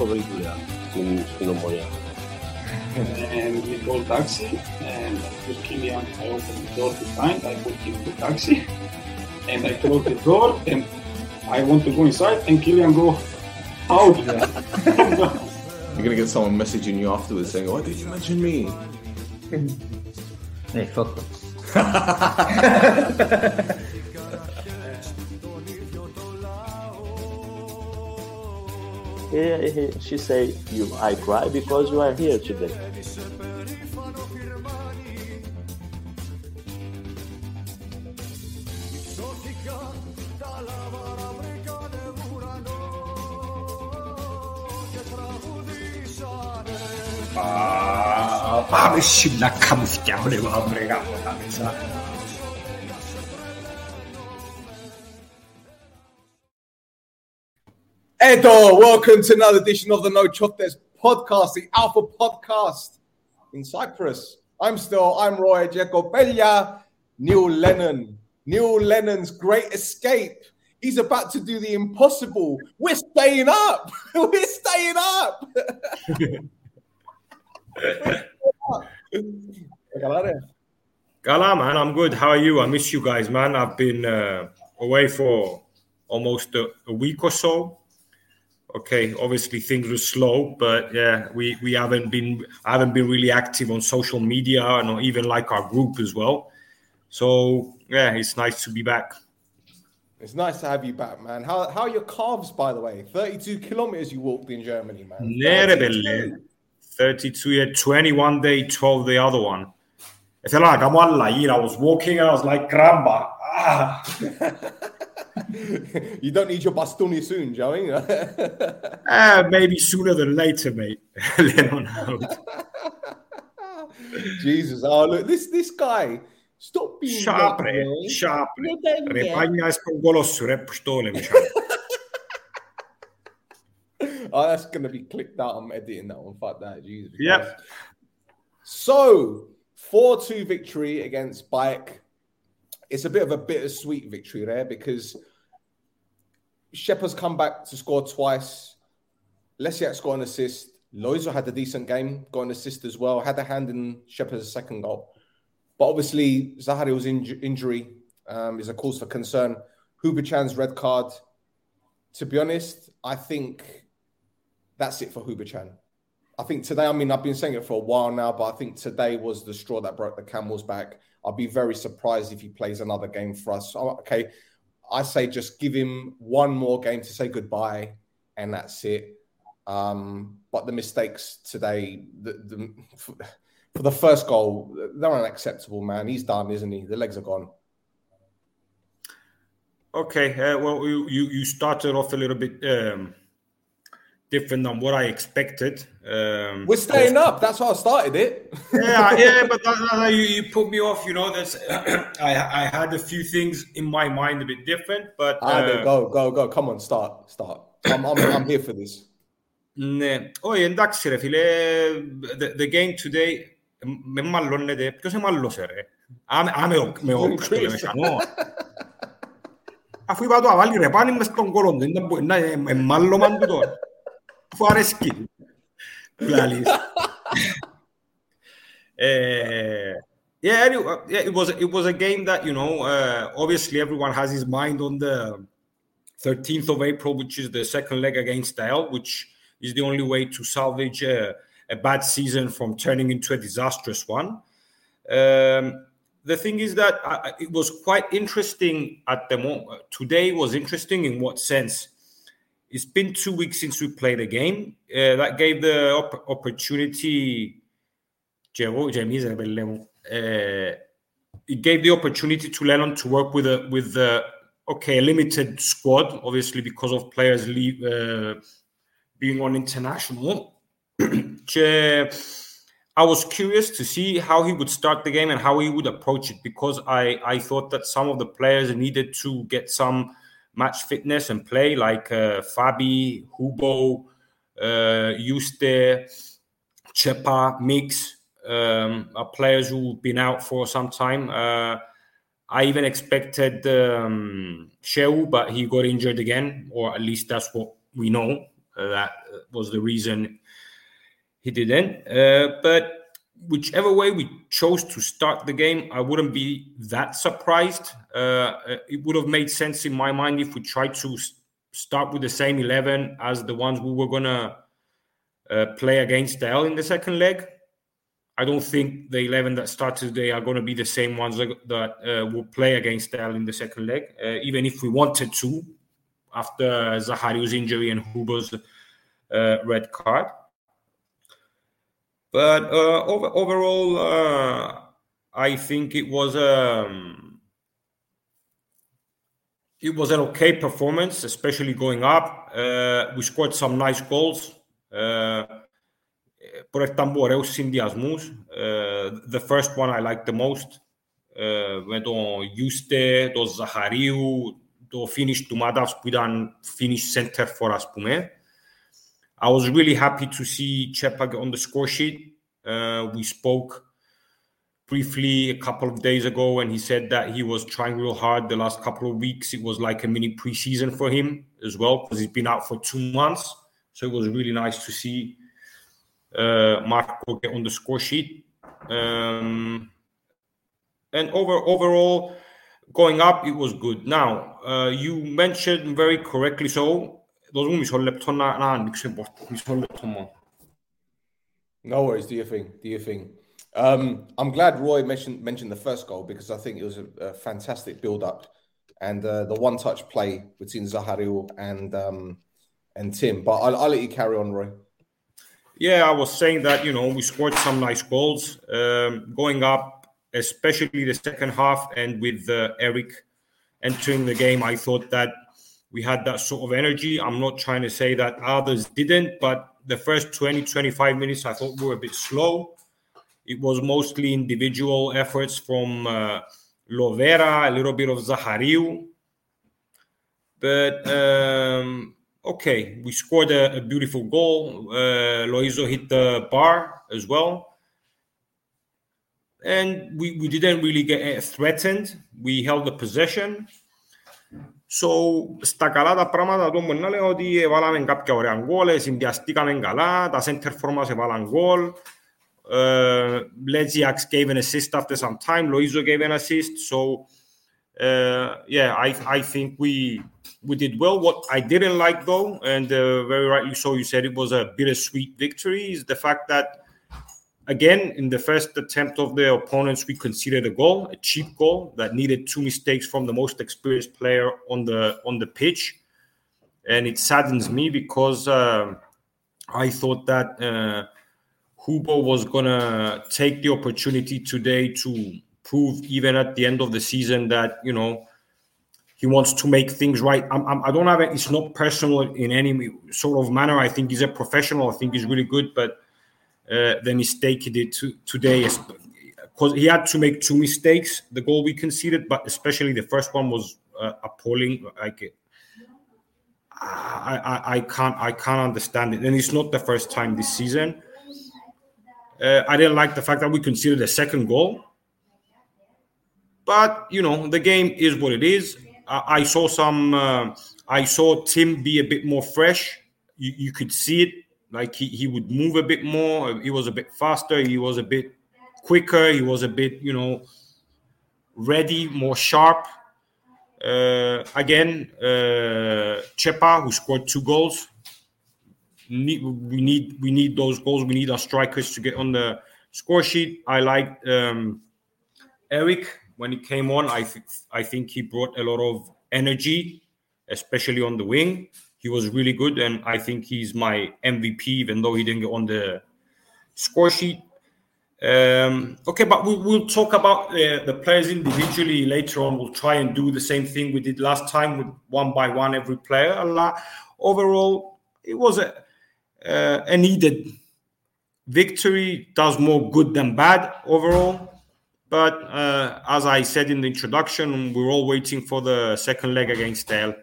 scopribile in, in and we called taxi and with Kilian I opened the door behind, I put him in the taxi and I closed the door and I want to go inside and Kilian go out You're gonna get someone messaging you afterwards saying, "Why did you mention me?" Hey, fuck them. here, she say, you, I cry because you are here today. 아, 밤을 심락하면 때 허리가 허리가 못하면서 Edo, welcome to another edition of the No Choftes podcast, the Alpha podcast in Cyprus. I'm still, I'm Roy Jacobella, Neil Lennon. Neil Lennon's great escape. He's about to do the impossible. We're staying up. We're staying up. Gala, man, I'm good. How are you? I miss you guys, man. I've been uh, away for almost a, a week or so. Okay, obviously things were slow, but yeah, we, we haven't been haven't been really active on social media and even like our group as well. So yeah, it's nice to be back. It's nice to have you back, man. How, how are your calves, by the way? 32 kilometers you walked in Germany, man. Nere 32. belle. 32 yeah, 21 day, 12 the other one. I It's like I'm on like, I was walking and I was like, gramba. Ah. you don't need your bastoni soon, Joey. uh, maybe sooner than later, mate. Leon Howard. Jesus, oh look, this this guy. Stop being sharp, şapre. Repañas con golosu, repustole, Oh, that's going to be clicked out. I'm editing that one. Fuck that. Jesus. Yep. Christ. So, 4 2 victory against Bike. It's a bit of a bittersweet victory there because Shepard's come back to score twice. Lesiak's got an assist. Loizo had a decent game, got an assist as well. Had a hand in Shepard's second goal. But obviously, Zahariu's inj- injury um, is a cause for concern. Hubočan's red card. To be honest, I think that's it for Hubočan. I think today, I mean, I've been saying it for a while now, but I think today was the straw that broke the camel's back. I'd be very surprised if he plays another game for us. Okay, I say just give him one more game to say goodbye, and that's it. Um, but the mistakes today, the, the, for, the first goal, they're unacceptable, man. He's done, isn't he? The legs are gone. Okay, uh, well, you, you you started off a little bit um, different than what I expected. Um, We're staying up. That's how I started it. yeah, yeah, but that, that- you, you put me off. You know, that's I I had a few things in my mind a bit different, but Ah, uh, go, go, go. Come on, start, start. I'm, I'm, I'm here for this. Ναι. Όχι, εντάξει ρε φίλε, the, the game today με μαλλώνεται. Ποιος με μάλλωσε ρε. Α, με- α, με, με όκας το μεσανό. Αφού είπα του αβάλει ρε πάνει μες στον κόλον του, δεν μπορεί να ε, με μάλλωμαν του τώρα. Forest Kid. uh, yeah, anyway, yeah, it was it was a game that you know. Uh, obviously, everyone has his mind on the 13th of April, which is the second leg against L, which is the only way to salvage a bad season from turning into a disastrous one. Um, the thing is that I, it was quite interesting at the moment. Today was interesting in what sense? it's been two weeks since we played a game. Uh, that gave the op- opportunity. Uh, it gave the opportunity to Lennon to work with a with a, okay a limited squad, obviously because of players leave, uh, being on international. I was curious to see how he would start the game and how he would approach it because I I thought that some of the players needed to get some match fitness and play like uh, Fabi, Hubo, uh, Yuste, Chepa, Mix um, are players who've been out for some time. Uh, I even expected um, Shehu, but he got injured again, or at least that's what we know. uh, that was the reason he didn't. Uh, but whichever way we chose to start the game, I wouldn't be that surprised. Uh, it would have made sense in my mind if we tried to start with the same 11 as the ones we were going to uh, play against Dell in the second leg. I don't think the 11 that start today are going to be the same ones that, that uh, will play against Dell in the second leg, uh, even if we wanted to after Zahariu's injury and Huber's uh, red card. But uh, over, overall, uh, I think it was a um, it was an okay performance, especially going up. Uh, we scored some nice goals. Προερτάν ωραίους συνδυασμούς. The first one I liked the most. Uh, went on yuste, τον Ζαχαρίου, το finish to Matavž που finish center for, pume. I was really happy to see Chepa on the score sheet. Uh, we spoke briefly a couple of days ago, and he said that he was trying real hard the last couple of weeks. It was like a mini preseason for him as well because he's been out for two months. So it was really nice to see uh, Marco get on the score sheet. Um, and over overall, going up, it was good. Now, uh, you mentioned very correctly so μισό λεπτό να, να ανοίξω πόρτα. Μισό λεπτό μόνο. No worries, do your thing, do your thing. Um, I'm glad Roy mentioned mentioned the first goal because I think it was a, a fantastic build-up and uh, the one-touch play between Zahariu and um, and Tim. But I'll, I'll, let you carry on, Roy. Yeah, I was saying that you know we scored some nice goals um, going up, especially the second half, and with uh, Eric entering the game, I thought that we had that sort of energy. I'm not trying to say that others didn't, but the first 20, 25 minutes, I thought we were a bit slow. It was mostly individual efforts from uh, Lovera, a little bit of Zahariu. But um, okay, we scored a, a beautiful goal. Uh, Loizo hit the bar as well. And we, we didn't really get threatened. We held the possession So, στα καλά τα πράγματα το μπορεί να λέω ότι βάλαμε κάποια ωραία γκολ, συνδυαστήκαμε καλά, τα center for μας έβαλαν γκολ. Uh, Leziax gave an assist after some time, Loizo gave an assist. So, uh, yeah, I, I think we we did well. What I didn't like, though, and uh, very rightly so, you said it was a bittersweet victory, is the fact that Again, in the first attempt of the opponents, we conceded a goal, a cheap goal that needed two mistakes from the most experienced player on the on the pitch, and it saddens me because uh, I thought that uh, Hubo was gonna take the opportunity today to prove, even at the end of the season, that you know he wants to make things right. I'm, I'm, I do not have it. It's not personal in any sort of manner. I think he's a professional. I think he's really good, but uh, the mistake he did to, today because he had to make two mistakes. The goal we conceded, but especially the first one was uh, appalling. Like I, I, I can't I can't understand it, and it's not the first time this season. Uh, I didn't like the fact that we conceded a second goal, but you know the game is what it is. I, I saw some. Uh, I saw Tim be a bit more fresh. You, you could see it like he, he would move a bit more. He was a bit faster. He was a bit quicker. He was a bit, you know, ready, more sharp. Uh, again, uh, Chepa, who scored two goals. Need, we need we need those goals. We need our strikers to get on the score sheet. I like um, Eric when he came on. I think I think he brought a lot of energy, especially on the wing he was really good, and I think he's my MVP, even though he didn't get on the score sheet. Um, okay, but we, will talk about uh, the players individually later on. We'll try and do the same thing we did last time with one by one every player. Overall, it was a, uh, a needed victory. Does more good than bad overall. But uh, as I said in the introduction, we're all waiting for the second leg against Dale.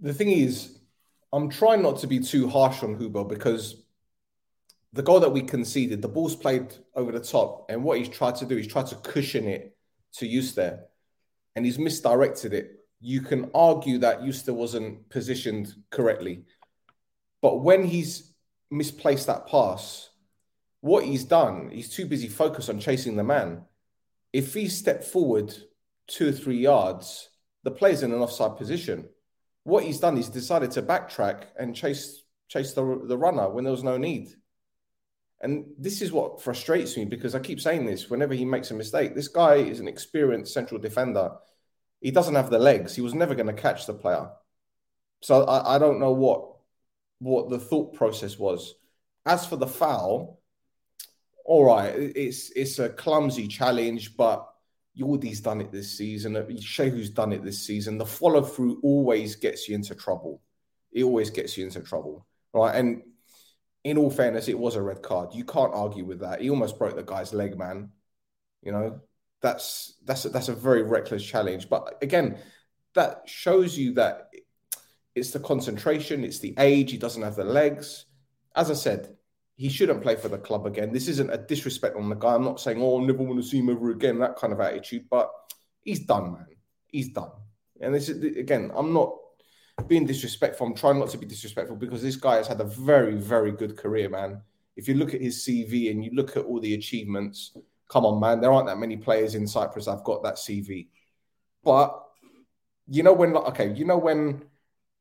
The thing is, I'm trying not to be too harsh on Huber because the goal that we conceded, the ball's played over the top, and what he's tried to do, he's tried to cushion it to there. and he's misdirected it, you can argue that Yuste wasn't positioned correctly. But when he's misplaced that pass, what he's done, he's too busy focused on chasing the man. If he stepped forward two or three yards, the player's in an offside position. What he's done, he's decided to backtrack and chase chase the, the runner when there was no need. And this is what frustrates me because I keep saying this whenever he makes a mistake. This guy is an experienced central defender. He doesn't have the legs. He was never going to catch the player. So I, I don't know what what the thought process was. As for the foul, all right, it's it's a clumsy challenge, but Yordi's done it this season. Uh, Shehu's done it this season. The follow through always gets you into trouble. It always gets you into trouble, right? And in all fairness, it was a red card. You can't argue with that. He almost broke the guy's leg, man. You know, that's that's a, that's a very reckless challenge. But again, that shows you that it's the concentration, it's the age. He doesn't have the legs. As I said, he shouldn't play for the club again. This isn't a disrespect on the guy. I'm not saying, oh, I never want to see him ever again, that kind of attitude. But he's done, man. He's done. And this is again, I'm not being disrespectful. I'm trying not to be disrespectful because this guy has had a very, very good career, man. If you look at his CV and you look at all the achievements, come on, man, there aren't that many players in Cyprus I've got that CV. But you know when, okay, you know when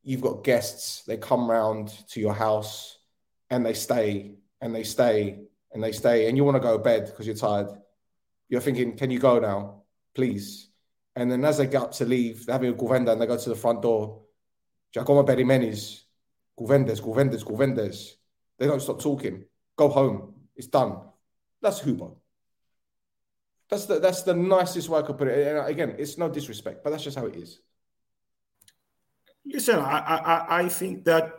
you've got guests, they come round to your house and they stay and they stay and they stay, and you want to go to bed because you're tired. You're thinking, can you go now, please? And then as they get up to leave, they're having a govenda and they go to the front door Giacomo Perimenis, Gouvendes, Gouvendes, Gouvendes. They don't stop talking. Go home. It's done. That's Hubo. That's the that's the nicest way I could put it. And again, it's no disrespect, but that's just how it is. Listen, I I, I think that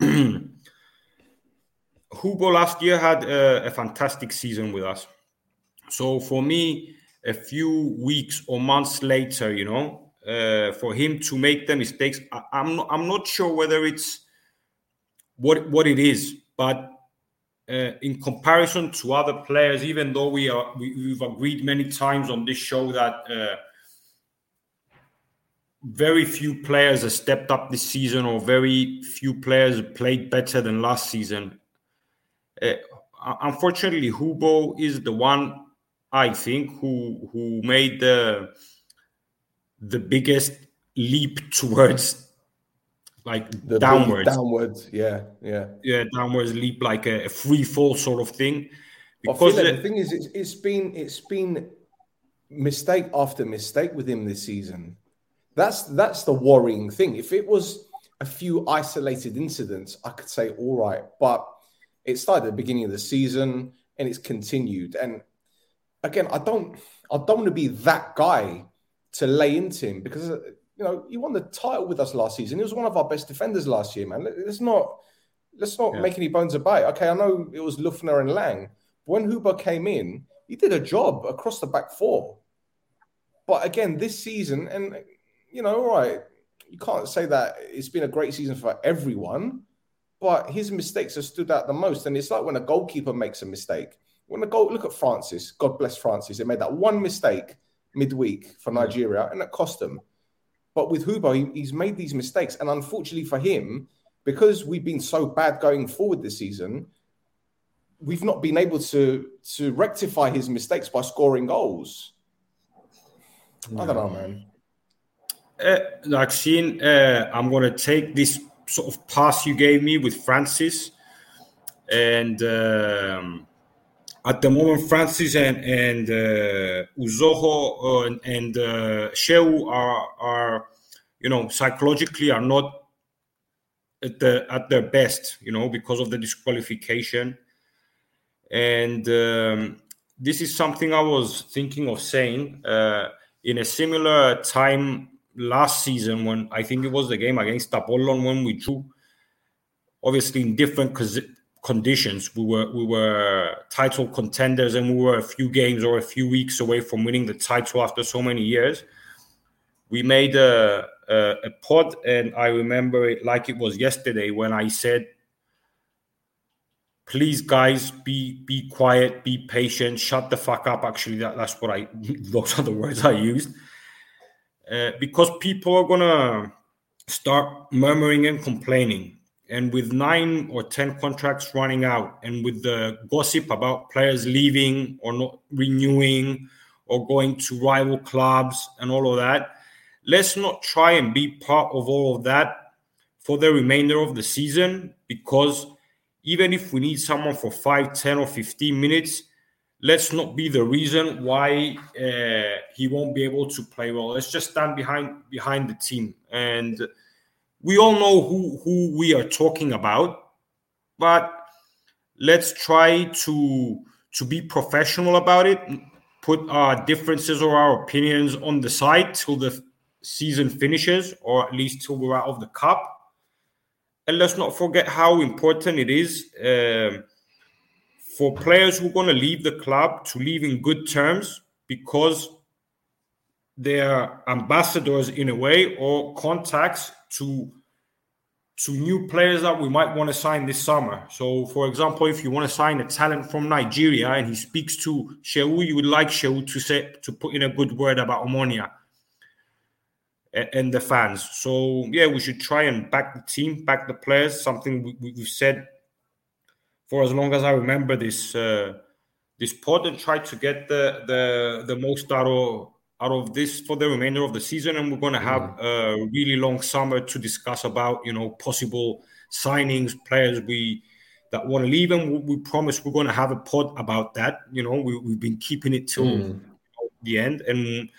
Hugo last year had a, a fantastic season with us. So for me, a few weeks or months later, you know, uh, for him to make the mistakes. I, am not, I'm not sure whether it's what what it is, but uh, in comparison to other players, even though we are we, have agreed many times on this show that uh, very few players have stepped up this season, or very few players played better than last season. Uh, unfortunately, Hubo is the one I think who who made the the biggest leap towards like the downwards. downwards yeah yeah. Yeah downwards leap like a, a free fall sort of thing. Because like the thing is it's, it's been it's been mistake after mistake with him this season. That's that's the worrying thing. If it was a few isolated incidents i could say all right but it started at the beginning of the season and it's continued and again i don't i don't want to be that guy to lay into him because you know he won the title with us last season. He was one of our best defenders last year, man. Let's not let's not yeah. make any bones about it. Okay, I know it was Lüftner and Lang. But when Huber came in, he did a job across the back four. But again, this season, and you know, all right, you can't say that it's been a great season for everyone, but his mistakes have stood out the most. And it's like when a goalkeeper makes a mistake. When a goal, look at Francis. God bless Francis. He made that one mistake midweek for Nigeria, and it cost them. But with Hubo, he, he's made these mistakes, and unfortunately for him, because we've been so bad going forward this season, we've not been able to to rectify his mistakes by scoring goals. I don't know, man. Uh, like seeing, uh, I'm going to take this sort of pass you gave me with Francis, and um, at the moment, Francis and and uh, Uzoho uh, and, and uh, Shehu are are you know psychologically are not at the at their best, you know, because of the disqualification. And um, this is something I was thinking of saying uh, in a similar time last season when I think it was the game against Apollon when we drew. Obviously, in different conditions. We were we were title contenders, and we were a few games or a few weeks away from winning the title after so many years. We made a, a, a pod, and I remember it like it was yesterday when I said, "Please, guys, be be quiet, be patient, shut the fuck up." Actually, that, that's what I those are the words I used. Uh, because people are gonna start murmuring and complaining. And with nine or ten contracts running out, and with the gossip about players leaving or not renewing or going to rival clubs and all of that, let's not try and be part of all of that for the remainder of the season because even if we need someone for 5 10 or 15 minutes let's not be the reason why uh, he won't be able to play well. Let's just stand behind behind the team. And we all know who who we are talking about but let's try to to be professional about it put our differences or our opinions on the side till the season finishes or at least till we're out of the cup. And let's not forget how important it is um, for players who are going to leave the club to leave in good terms because they're ambassadors in a way or contacts to to new players that we might want to sign this summer. So, for example, if you want to sign a talent from Nigeria and he speaks to Shehu, you would like Shehu to say to put in a good word about Omonia and the fans. So yeah, we should try and back the team, back the players. Something we, have said for as long as I remember this uh, this pod, and try to get the the the most out of out of this for the remainder of the season. And we're going to have mm. a really long summer to discuss about you know possible signings, players we that want to leave, and we, we promise we're going to have a pod about that. You know, we, have been keeping it till mm. the end and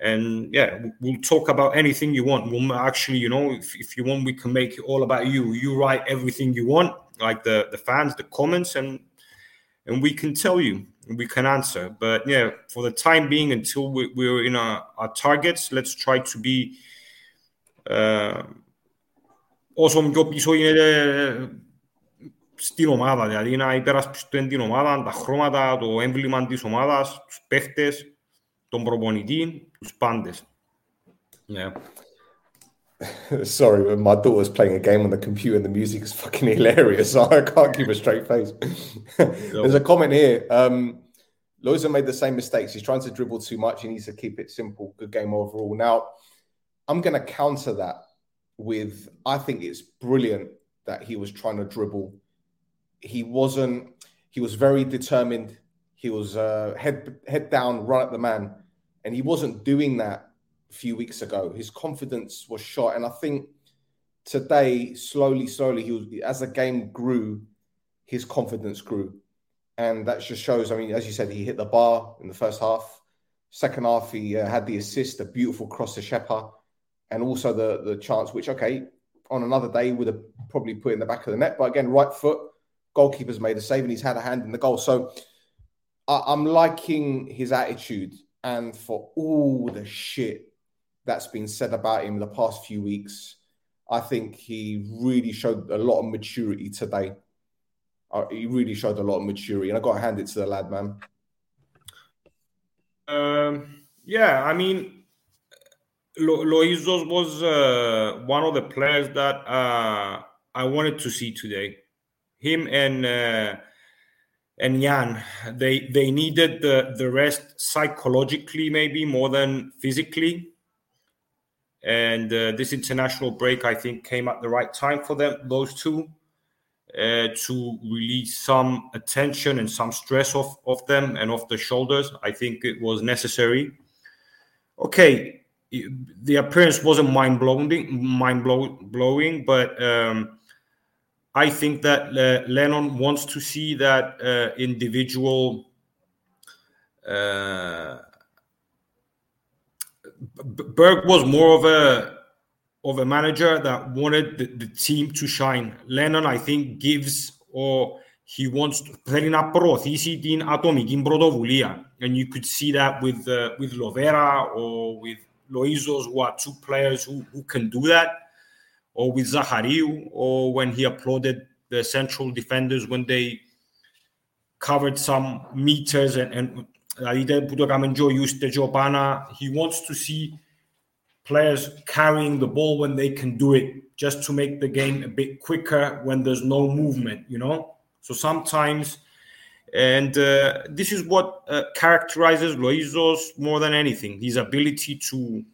and yeah we'll talk about anything you want we'll actually you know if, if you want we can make it all about you you write everything you want like the the fans the comments and and we can tell you we can answer but yeah for the time being until we, we're in our, our targets let's try to be uh, όσο πιο πίσω είναι στην ομάδα, δηλαδή να υπερασπιστούν την ομάδα, τα χρώματα, το έμβλημα της ομάδας, τους παίχτες, τον προπονητή, τους πάντες. Yeah. Sorry, my daughter's playing a game on the computer and the music is fucking hilarious. So I can't keep a straight face. There's a comment here. Um, Loiza made the same mistakes. He's trying to dribble too much. He needs to keep it simple. Good game overall. Now, I'm going to counter that with I think it's brilliant that he was trying to dribble. He wasn't, he was very determined. He was uh, head head down, run at the man, and he wasn't doing that few weeks ago. His confidence was shot, and I think today, slowly, slowly, he was as the game grew, his confidence grew, and that just shows. I mean, as you said, he hit the bar in the first half. Second half, he uh, had the assist, a beautiful cross to Shepa, and also the the chance, which okay, on another day would have probably put in the back of the net, but again, right foot, goalkeeper's made a save, and he's had a hand in the goal. So I, am liking his attitude and for all the shit that's been said about him the past few weeks. I think he really showed a lot of maturity today. Uh, he really showed a lot of maturity, and I got to hand it to the lad, man. Um, yeah, I mean, Lo- Loizos was uh, one of the players that uh, I wanted to see today. Him and uh, and Jan, they they needed the the rest psychologically maybe more than physically. And uh, this international break, I think, came at the right time for them, those two, uh, to release some attention and some stress off of them and off the shoulders. I think it was necessary. Okay, the appearance wasn't mind blowing, mind blowing, but um, I think that uh, Lennon wants to see that uh, individual uh, Berg was more of a of a manager that wanted the, the, team to shine. Lennon, I think, gives or he wants to θέλει να προωθήσει την ατομική πρωτοβουλία. And you could see that with uh, with Lovera or with Loizos, who are two players who, who can do that or with Zahariu, or when he applauded the central defenders when they covered some meters and, and he wants to see players carrying the ball when they can do it just to make the game a bit quicker when there's no movement you know so sometimes and uh, this is what uh, characterizes Loizos more than anything his ability to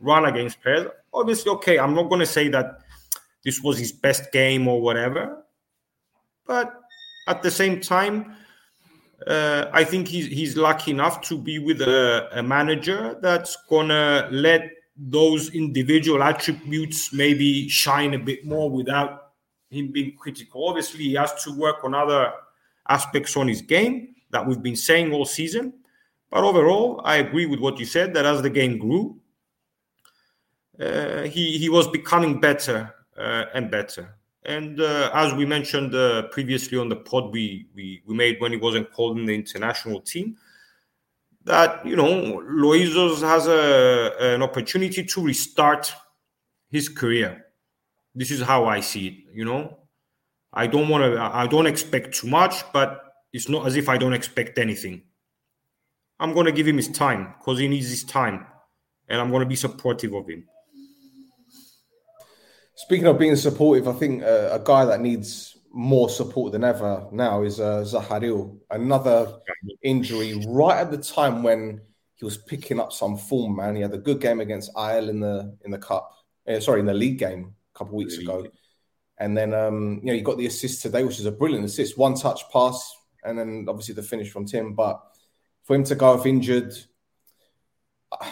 run against players. Obviously, okay, I'm not going to say that this was his best game or whatever, but at the same time, uh, I think he's he's lucky enough to be with a, a manager that's gonna let those individual attributes maybe shine a bit more without him being critical. Obviously, he has to work on other aspects on his game that we've been saying all season. But overall, I agree with what you said that as the game grew, uh, he he was becoming better uh, and better. And uh, as we mentioned uh, previously on the pod we, we we made when he wasn't called in the international team, that you know Loizos has a an opportunity to restart his career. This is how I see it. You know, I don't want to. I don't expect too much, but it's not as if I don't expect anything. I'm going to give him his time because he needs his time, and I'm going to be supportive of him. Speaking of being supportive, I think uh, a guy that needs more support than ever now is uh, Zahariu. Another injury right at the time when he was picking up some form. Man, he had a good game against Isle in the in the cup. Uh, sorry, in the league game a couple of weeks ago. And then um, you know, you got the assist today, which is a brilliant assist, one touch pass, and then obviously the finish from Tim. But for him to go off injured, I,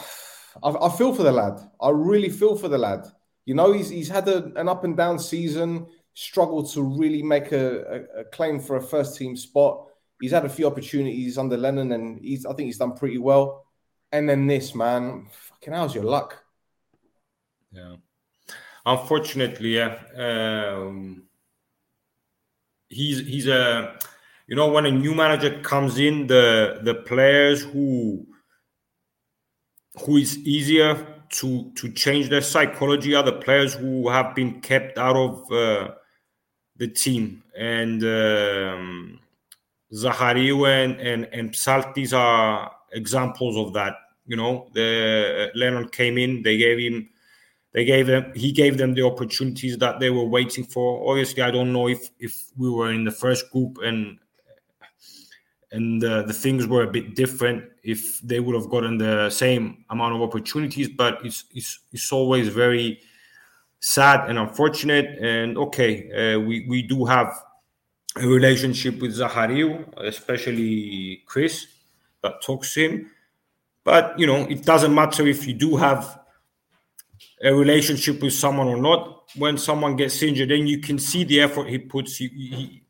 I feel for the lad. I really feel for the lad. You know, he's he's had a, an up and down season, struggled to really make a, a, a, claim for a first team spot. He's had a few opportunities under Lennon, and he's I think he's done pretty well. And then this man, fucking how's your luck? Yeah, unfortunately, yeah. Um, he's he's a you know when a new manager comes in the the players who who is easier to to change their psychology are the players who have been kept out of uh, the team. And um, Zahariu and, and and Psaltis are examples of that you know. The uh, Lennon came in they gave him they gave them he gave them the opportunities that they were waiting for. Obviously i don't know if if we were in the first group and and uh, the things were a bit different if they would have gotten the same amount of opportunities but it's it's, it's always very sad and unfortunate. And okay uh, we we do have a relationship with Zahariu, especially Chris that talks to him. But you know it doesn't matter if you do have a relationship with someone or not. When someone gets injured then you can see the effort he puts he, he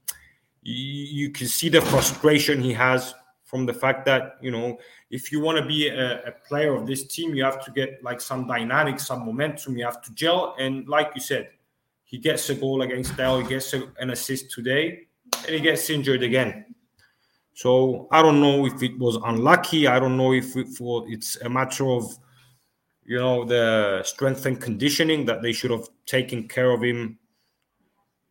you can see the frustration he has from the fact that you know if you want to be a, a, player of this team you have to get like some dynamic some momentum. You have to gel. And like you said he gets a goal against Dell he gets a, an assist today and he gets injured again. So i don't know if it was unlucky. I don't know if it, it's a matter of you know the strength and conditioning that they should have taken care of him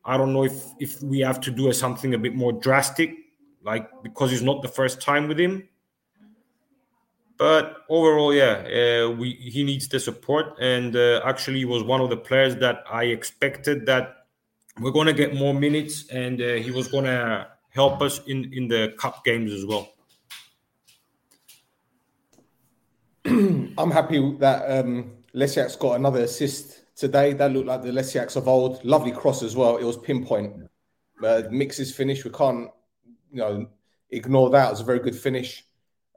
I don't know if if we have to do something a bit more drastic, like because it's not the first time with him. But overall, yeah, uh, we he needs the support, and uh, actually, he was one of the players that I expected that we're going to get more minutes, and uh, he was going to help us in in the cup games as well. I'm happy that um, Lesiak's got another assist today. That looked like the Lecjaks of old. Lovely cross as well. It was pinpoint. Uh, mixes finish. We can't, you know, ignore that. It was a very good finish.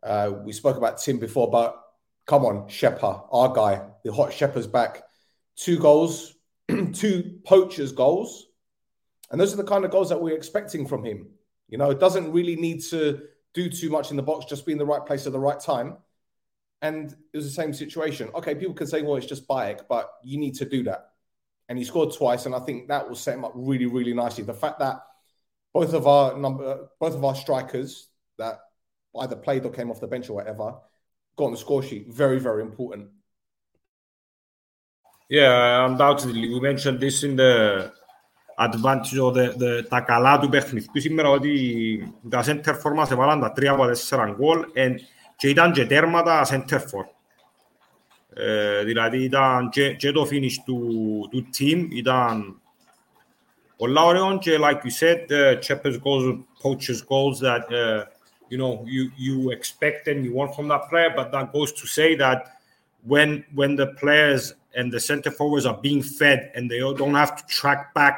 Uh, we spoke about Tim before, but come on, Shepper, our guy, the hot Shepper's back. Two goals, two poachers' goals. And those are the kind of goals that we're expecting from him. You know, it doesn't really need to do too much in the box, just be in the right place at the right time. And it was the same situation. Okay, people can say, well, it's just Bayek, but you need to do that. And he scored twice, and I think that will set him up really, really nicely. The fact that both of our number, both of our strikers that either played or came off the bench or whatever, got on the score sheet, very, very important. Yeah, undoubtedly. We mentioned this in the advantage of the, the, τα καλά του παιχνιδιού σήμερα ότι τα center for μας έβαλαν τα 3 από 4 γκολ and και ήταν και τέρματα center for. Ε, δηλαδή ήταν και, και το finish του, του team ήταν πολλά ωραίο και like you said, uh, Cheppers goals, poachers goals that uh, you know you you expect and you want from that player, but that goes to say that when when the players and the center forwards are being fed and they don't have to track back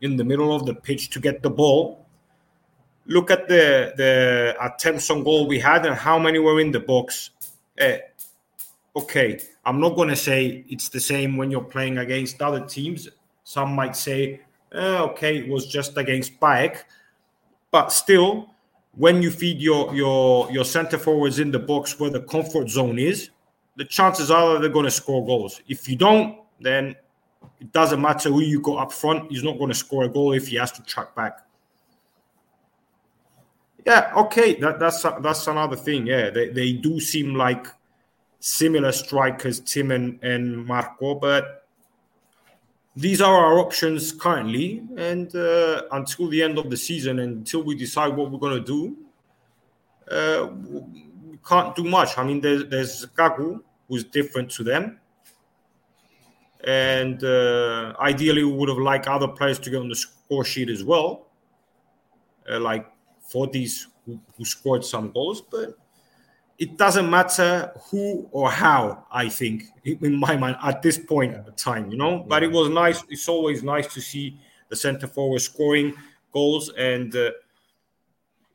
in the middle of the pitch to get the ball. Look at the the attempts on goal we had and how many were in the box. Uh, okay, I'm not going to say it's the same when you're playing against other teams. Some might say, eh, okay, it was just against BAEK, but still, when you feed your your your center forwards in the box where the comfort zone is, the chances are that they're going to score goals. If you don't, then it doesn't matter who you got up front. He's not going to score a goal if he has to track back. Yeah, okay, that, that's that's another thing. Yeah, they, they do seem like similar strikers, Tim and, and Marco, but these are our options currently. And uh, until the end of the season, until we decide what we're going to do, uh, we can't do much. I mean, there's, there's Gagu, who's different to them. And uh, ideally, we would have liked other players to get on the score sheet as well, uh, like Fotis, who, who scored some goals. But it doesn't matter who or how, I think, in my mind, at this point yeah. of time, you know. Yeah. But it was nice. It's always nice to see the center forward scoring goals. And, uh,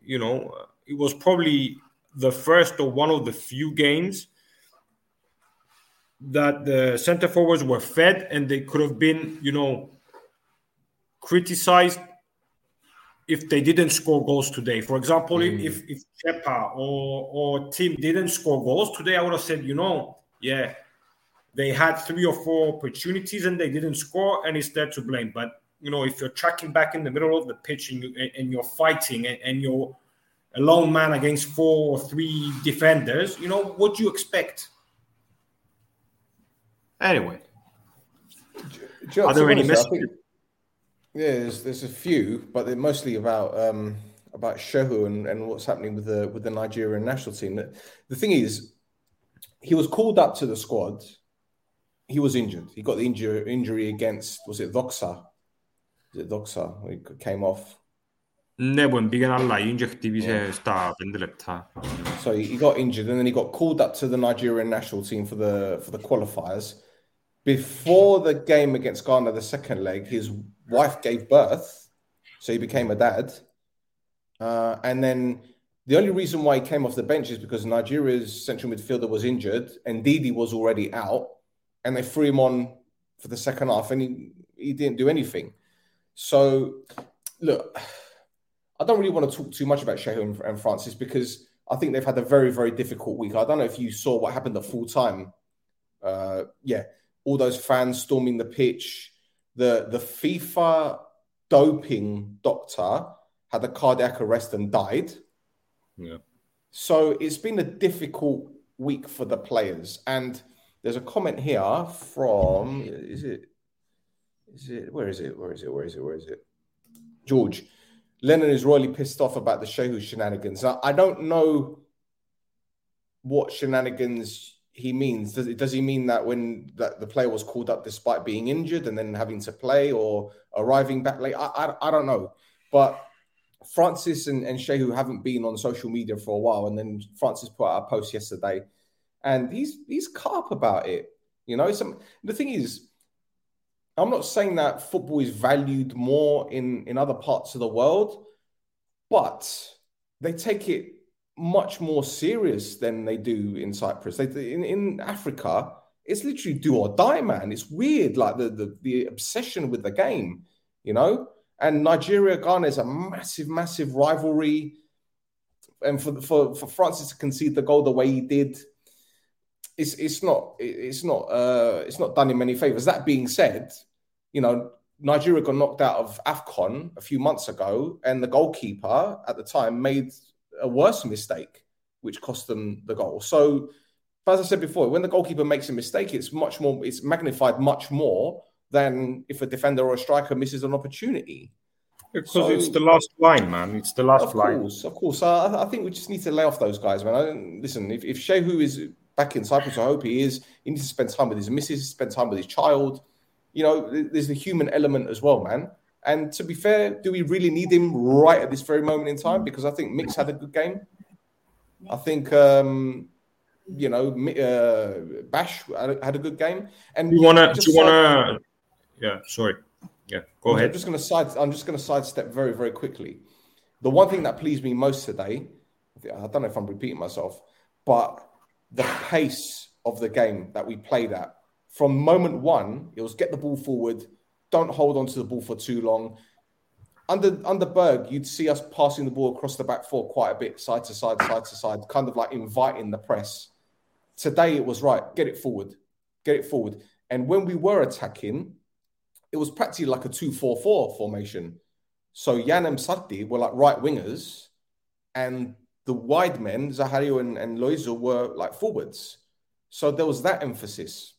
you know, it was probably the first or one of the few games that the center forwards were fed and they could have been, you know, criticized if they didn't score goals today. For example, mm. if if Chepa or or Tim didn't score goals today, I would have said, you know, yeah, they had three or four opportunities and they didn't score, and it's there to blame. But you know, if you're tracking back in the middle of the pitch and, you, and you're fighting and, and you're a lone man against four or three defenders, you know, what do you expect? Anyway, Joe, are there any messages? Yeah, there's, there's a few, but they're mostly about um, about Shehu and, and what's happening with the with the Nigerian national team. The thing is, he was called up to the squad. He was injured. He got the injury injury against was it Doxa? Was it Doxa? He came off. Ne bigyan alla injektivi se sta So he got injured and then he got called up to the Nigerian national team for the for the qualifiers before the game against Ghana, the second leg, his wife gave birth, so he became a dad. Uh, and then the only reason why he came off the bench is because Nigeria's central midfielder was injured and Ndidi was already out, and they threw him on for the second half, and he, he didn't do anything. So, look, I don't really want to talk too much about Shehu and, and Francis because I think they've had a very, very difficult week. I don't know if you saw what happened at full time. Uh, yeah, all those fans storming the pitch. The the FIFA doping doctor had a cardiac arrest and died. Yeah. So it's been a difficult week for the players. And there's a comment here from is it is it where is it? Where is it? Where is it? Where is it? George. Lennon is royally pissed off about the Shehu shenanigans. Now, I don't know what shenanigans he means. Does, does he mean that when that the player was called up despite being injured and then having to play or arriving back late? I, I, I don't know. But Francis and, and Shehu haven't been on social media for a while. And then Francis put out a post yesterday and he's he's carp about it. You know, some the thing is, I'm not saying that football is valued more in, in other parts of the world, but they take it much more serious than they do in Cyprus. They, in, in Africa, it's literally do or die, man. It's weird, like the, the, the obsession with the game, you know? And Nigeria Ghana is a massive, massive rivalry. And for, for, for Francis to concede the goal the way he did, it's it's not it's not uh it's not done him many favors. That being said, you know, Nigeria got knocked out of AFCON a few months ago, and the goalkeeper at the time made a worse mistake, which cost them the goal. So, as I said before, when the goalkeeper makes a mistake, it's much more, it's magnified much more than if a defender or a striker misses an opportunity. Because so, it's the last line, man. It's the last of line. Of course, of course. I, I, think we just need to lay off those guys, man. I listen, if, if Shehu is back in Cyprus, I hope he is. He needs to spend time with his missus, spend time with his child. You know, there's the human element as well, man. And to be fair, do we really need him right at this very moment in time? Because I think Mix had a good game. I think um, you know, uh, Bash had a good game. And you wanna, do you wanna? Yeah, sorry. Yeah, go ahead. I'm just gonna side. I'm just gonna sidestep very, very quickly. The one thing that pleased me most today, I don't know if I'm repeating myself, but the pace of the game that we played at from moment one, it was get the ball forward, don't hold on to the ball for too long. Under under Berg, you'd see us passing the ball across the back four quite a bit, side to side, side to side, kind of like inviting the press. Today it was right, get it forward, get it forward. And when we were attacking, it was practically like a 2-4-4 formation. So Jan and were like right wingers, and the wide men, Zahariu and, and Loizo, were like forwards. So there was that emphasis.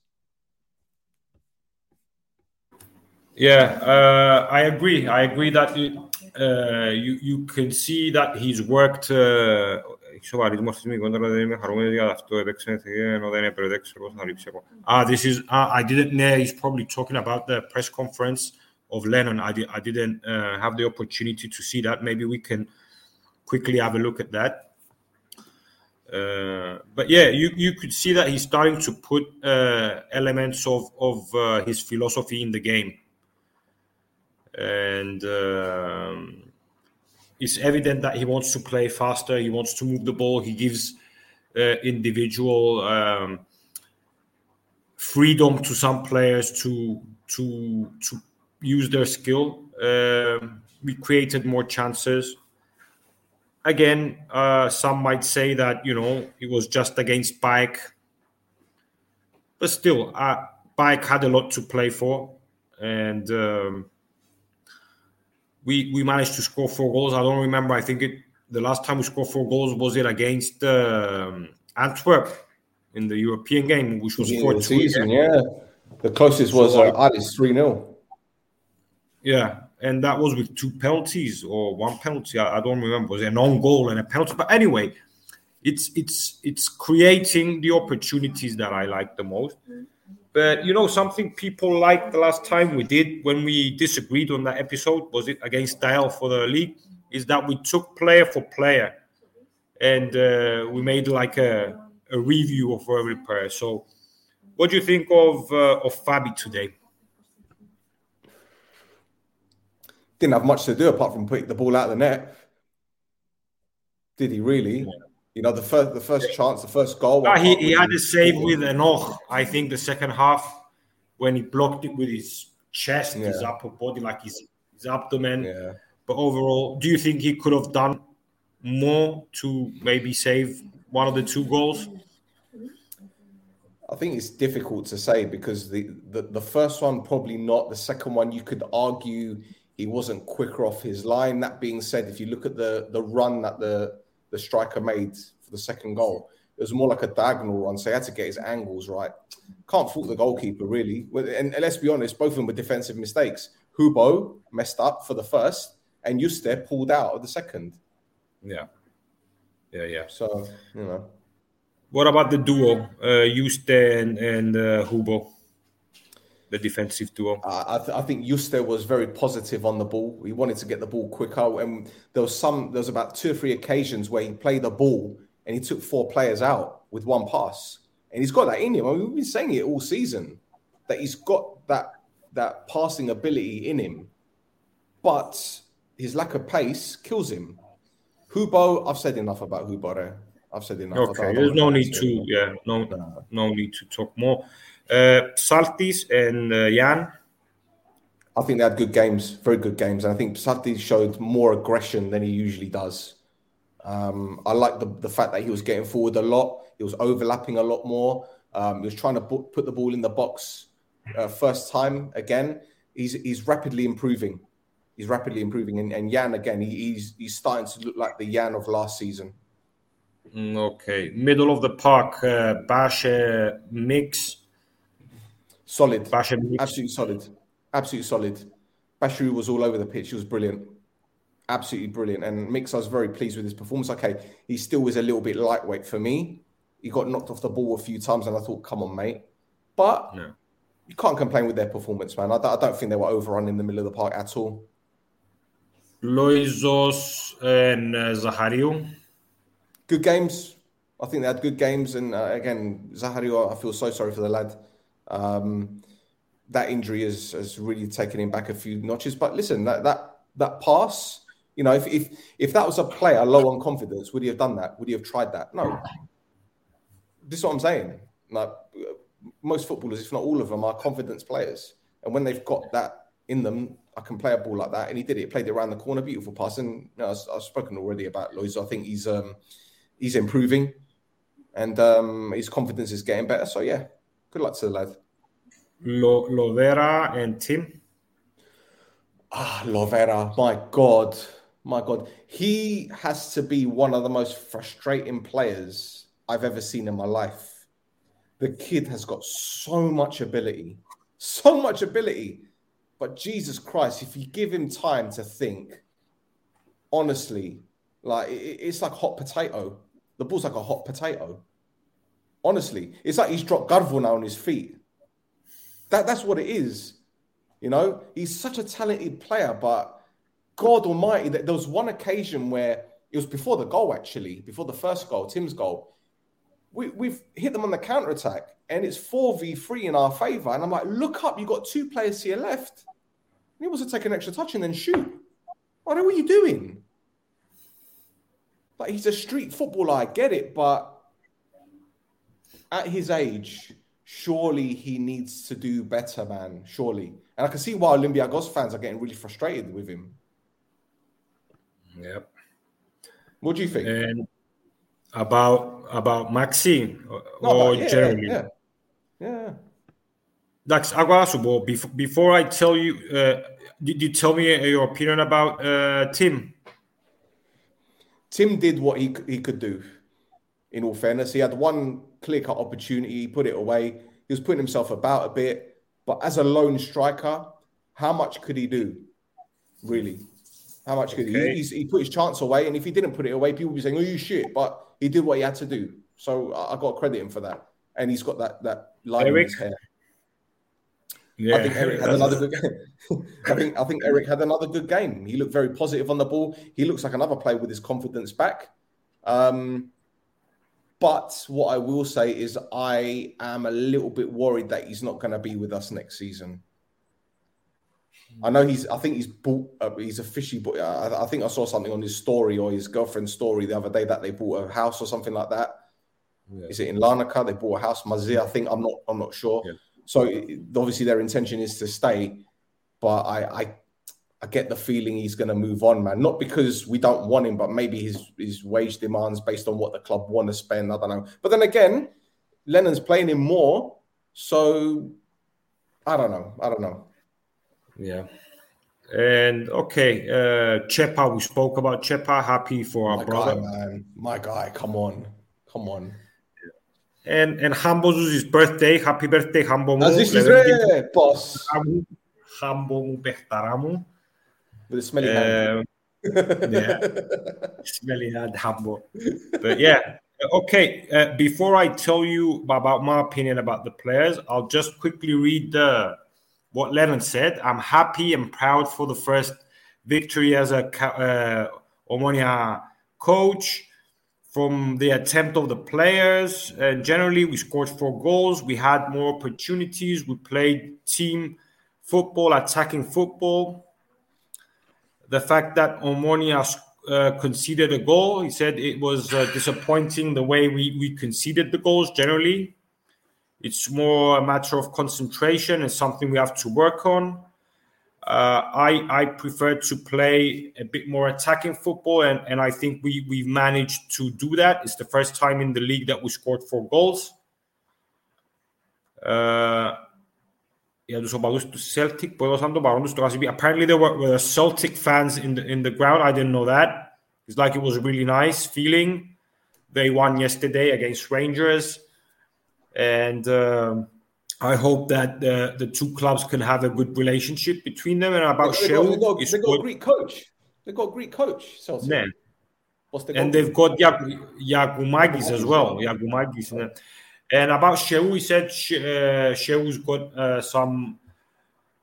Yeah, uh, I agree. I agree that it, uh, you you can see that he's worked. Uh, this is. Uh, I didn't know. He's probably talking about the press conference of Lennon. I, di- I didn't uh, have the opportunity to see that. Maybe we can quickly have a look at that. Uh, but yeah, you, you could see that he's starting to put uh, elements of, of uh, his philosophy in the game. And um, it's evident that he wants to play faster, he wants to move the ball, he gives uh, individual um, freedom to some players to, to, to use their skill. Um, we created more chances. Again, uh, some might say that you know it was just against BAEK, but still, uh, BAEK had a lot to play for, and um, we we managed to score four goals. I don't remember. I think it the last time we scored four goals was it against um, Antwerp in the European game, which was four two. Season, yeah. The closest was uh, Alice three 0 Yeah, and that was with two penalties or one penalty. I, I don't remember. It was an own goal and a penalty. But anyway, it's it's it's creating the opportunities that I like the most. But you know, something people liked the last time we did when we disagreed on that episode was it against Dial for the league? Is that we took player for player and uh, we made like a, a review of every player. So, what do you think of uh, of Fabi today? didn't have much to do apart from putting the ball out of the net. Did he really? Yeah. You know, the first the first chance, the first goal. Ah, no, he, he had a save with Enoch, I think, the second half when he blocked it with his chest, yeah. his upper body, like his, his abdomen. Yeah. But overall, do you think he could have done more to maybe save one of the two goals? I think it's difficult to say because the, the, the first one probably not. The second one you could argue he wasn't quicker off his line. That being said, if you look at the the run that the the striker made for the second goal, it was more like a diagonal run, so he had to get his angles right. Can't fault the goalkeeper really. And, let's be honest, both of them were defensive mistakes. Hubo messed up for the first, and Yuste pulled out of the second. Yeah, yeah, yeah. So you know. What about the duo, uh, Yuste and, and uh, Hubo? The defensive duo? Uh, I, th- I, think Yuste was very positive on the ball. He wanted to get the ball quicker, and there was some. There was about two or three occasions where he played the ball and he took four players out with one pass, and he's got that in him. I mean, we've been saying it all season that he's got that that passing ability in him, but his lack of pace kills him. Hubo, I've said enough about Hubo. I've said enough. Okay, there's no need to. Yeah, no, no, no need to talk more. Uh, Psaltis and uh, Jan. I think they had good games, very good games, and I think Psaltis showed more aggression than he usually does. Um, I like the, the fact that he was getting forward a lot. He was overlapping a lot more. Um, he was trying to put the ball in the box uh, first time again. He's he's rapidly improving. He's rapidly improving, and, and Jan again. He, he's he's starting to look like the Jan of last season. Mm, okay, middle of the park, uh, Bash uh, mix Solid. Absolutely solid. Absolutely solid. Bashir was all over the pitch. He was brilliant. Absolutely brilliant. And Mix, I was very pleased with his performance. Okay, he still was a little bit lightweight for me. He got knocked off the ball a few times, and I thought, come on, mate. But no. you can't complain with their performance, man. I, I don't think they were overrun in the middle of the park at all. Loizos and uh, Zahariu. Good games. I think they had good games. And uh, again, Zahariu, I feel so sorry for the lad. Um, that injury has, has really taken him back a few notches. But listen, that that that pass, you know, if if if that was a player low on confidence, would he have done that? Would he have tried that? No. This is what I'm saying. Like most footballers, if not all of them, are confidence players, and when they've got that in them, I can play a ball like that, and he did it. Played it around the corner, beautiful pass. And you know, I've, I've, spoken already about Loiz. I think he's um, he's improving, and um, his confidence is getting better. So yeah, good luck to the lad. Lo, Lovera and Tim. Ah, Lovera, my God, my God, he has to be one of the most frustrating players I've ever seen in my life. The kid has got so much ability, so much ability but Jesus Christ, if you give him time to think, honestly, like it's like hot potato. The ball's like a hot potato. Honestly, it's like he's dropped Garvo now on his feet. That that's what it is. You know, he's such a talented player, but God Almighty, that there was one occasion where it was before the goal, actually, before the first goal, Tim's goal. We, we've hit them on the counter attack, and it's 4v3 in our favor. And I'm like, look up, you've got two players to your left. He wants to take an extra touch and then shoot. What are you doing? Like he's a street footballer, I get it, but at his age, surely he needs to do better, man. Surely. And I can see why Olympiacos fans are getting really frustrated with him. Yep. What do you think? And about about Maxime or, no, yeah, generally? Yeah. yeah. Dax, agora subo. Before, before I tell you, uh, did you tell me your opinion about uh, Tim? Tim did what he he could do. In all fairness, he had one clear cut opportunity, he put it away. He was putting himself about a bit, but as a lone striker, how much could he do? Really, how much could okay. he? He, he put his chance away, and if he didn't put it away, people would be saying, "Oh, you shit!" But he did what he had to do, so I, I got to credit him for that. And he's got that that line Eric, in his hair. Yeah. I think Eric had another good game. I think I think Eric had another good game. He looked very positive on the ball. He looks like another player with his confidence back. Um, but what I will say is I am a little bit worried that he's not going to be with us next season. I know he's. I think he's bought. Uh, he's a fishy. But I, I, think I saw something on his story or his girlfriend's story the other day that they bought a house or something like that. Yeah. Is it in Larnaca? They bought a house. Mazia, I think. I'm not. I'm not sure. Yeah. So obviously their intention is to stay, but I I, I get the feeling he's going to move on, man. Not because we don't want him, but maybe his his wage demands based on what the club want to spend. I don't know. But then again, Lennon's playing him more, so I don't know. I don't know. Yeah. And okay, uh Chepa, we spoke about Chepa. Happy for our My brother. Guy, My guy, come on, come on. And and Hambo's his birthday. Happy birthday, Hambo. Boss. Hambo μου παιχταρά μου. Smelly hand. yeah, smelly hand, Hambo. But yeah, okay. Uh, before I tell you about my opinion about the players, I'll just quickly read the, what Lennon said. I'm happy and proud for the first victory as a uh, Omonia coach from the attempt of the players. And generally, we scored four goals. We had more opportunities. We played team football, attacking football. The fact that Omonia uh, conceded a goal, he said it was uh, disappointing the way we, we conceded the goals generally. It's more a matter of concentration and something we have to work on. Uh, I I prefer to play a bit more attacking football, and, and I think we we've managed to do that. It's the first time in the league that we scored four goals. Uh, Celtic. Apparently there were, were Celtic fans in the, in the ground. I didn't know that. It's like it was a really nice feeling. They won yesterday against Rangers. And um, I hope that the, the two clubs can have a good relationship between them. And about they Shell, they got, they got, they got a Greek coach. They got a Greek coach. Celtic. The and they've got Giakoumakis as well. Giakoumakis. And about Shehu, he said uh, Shehu's got uh, some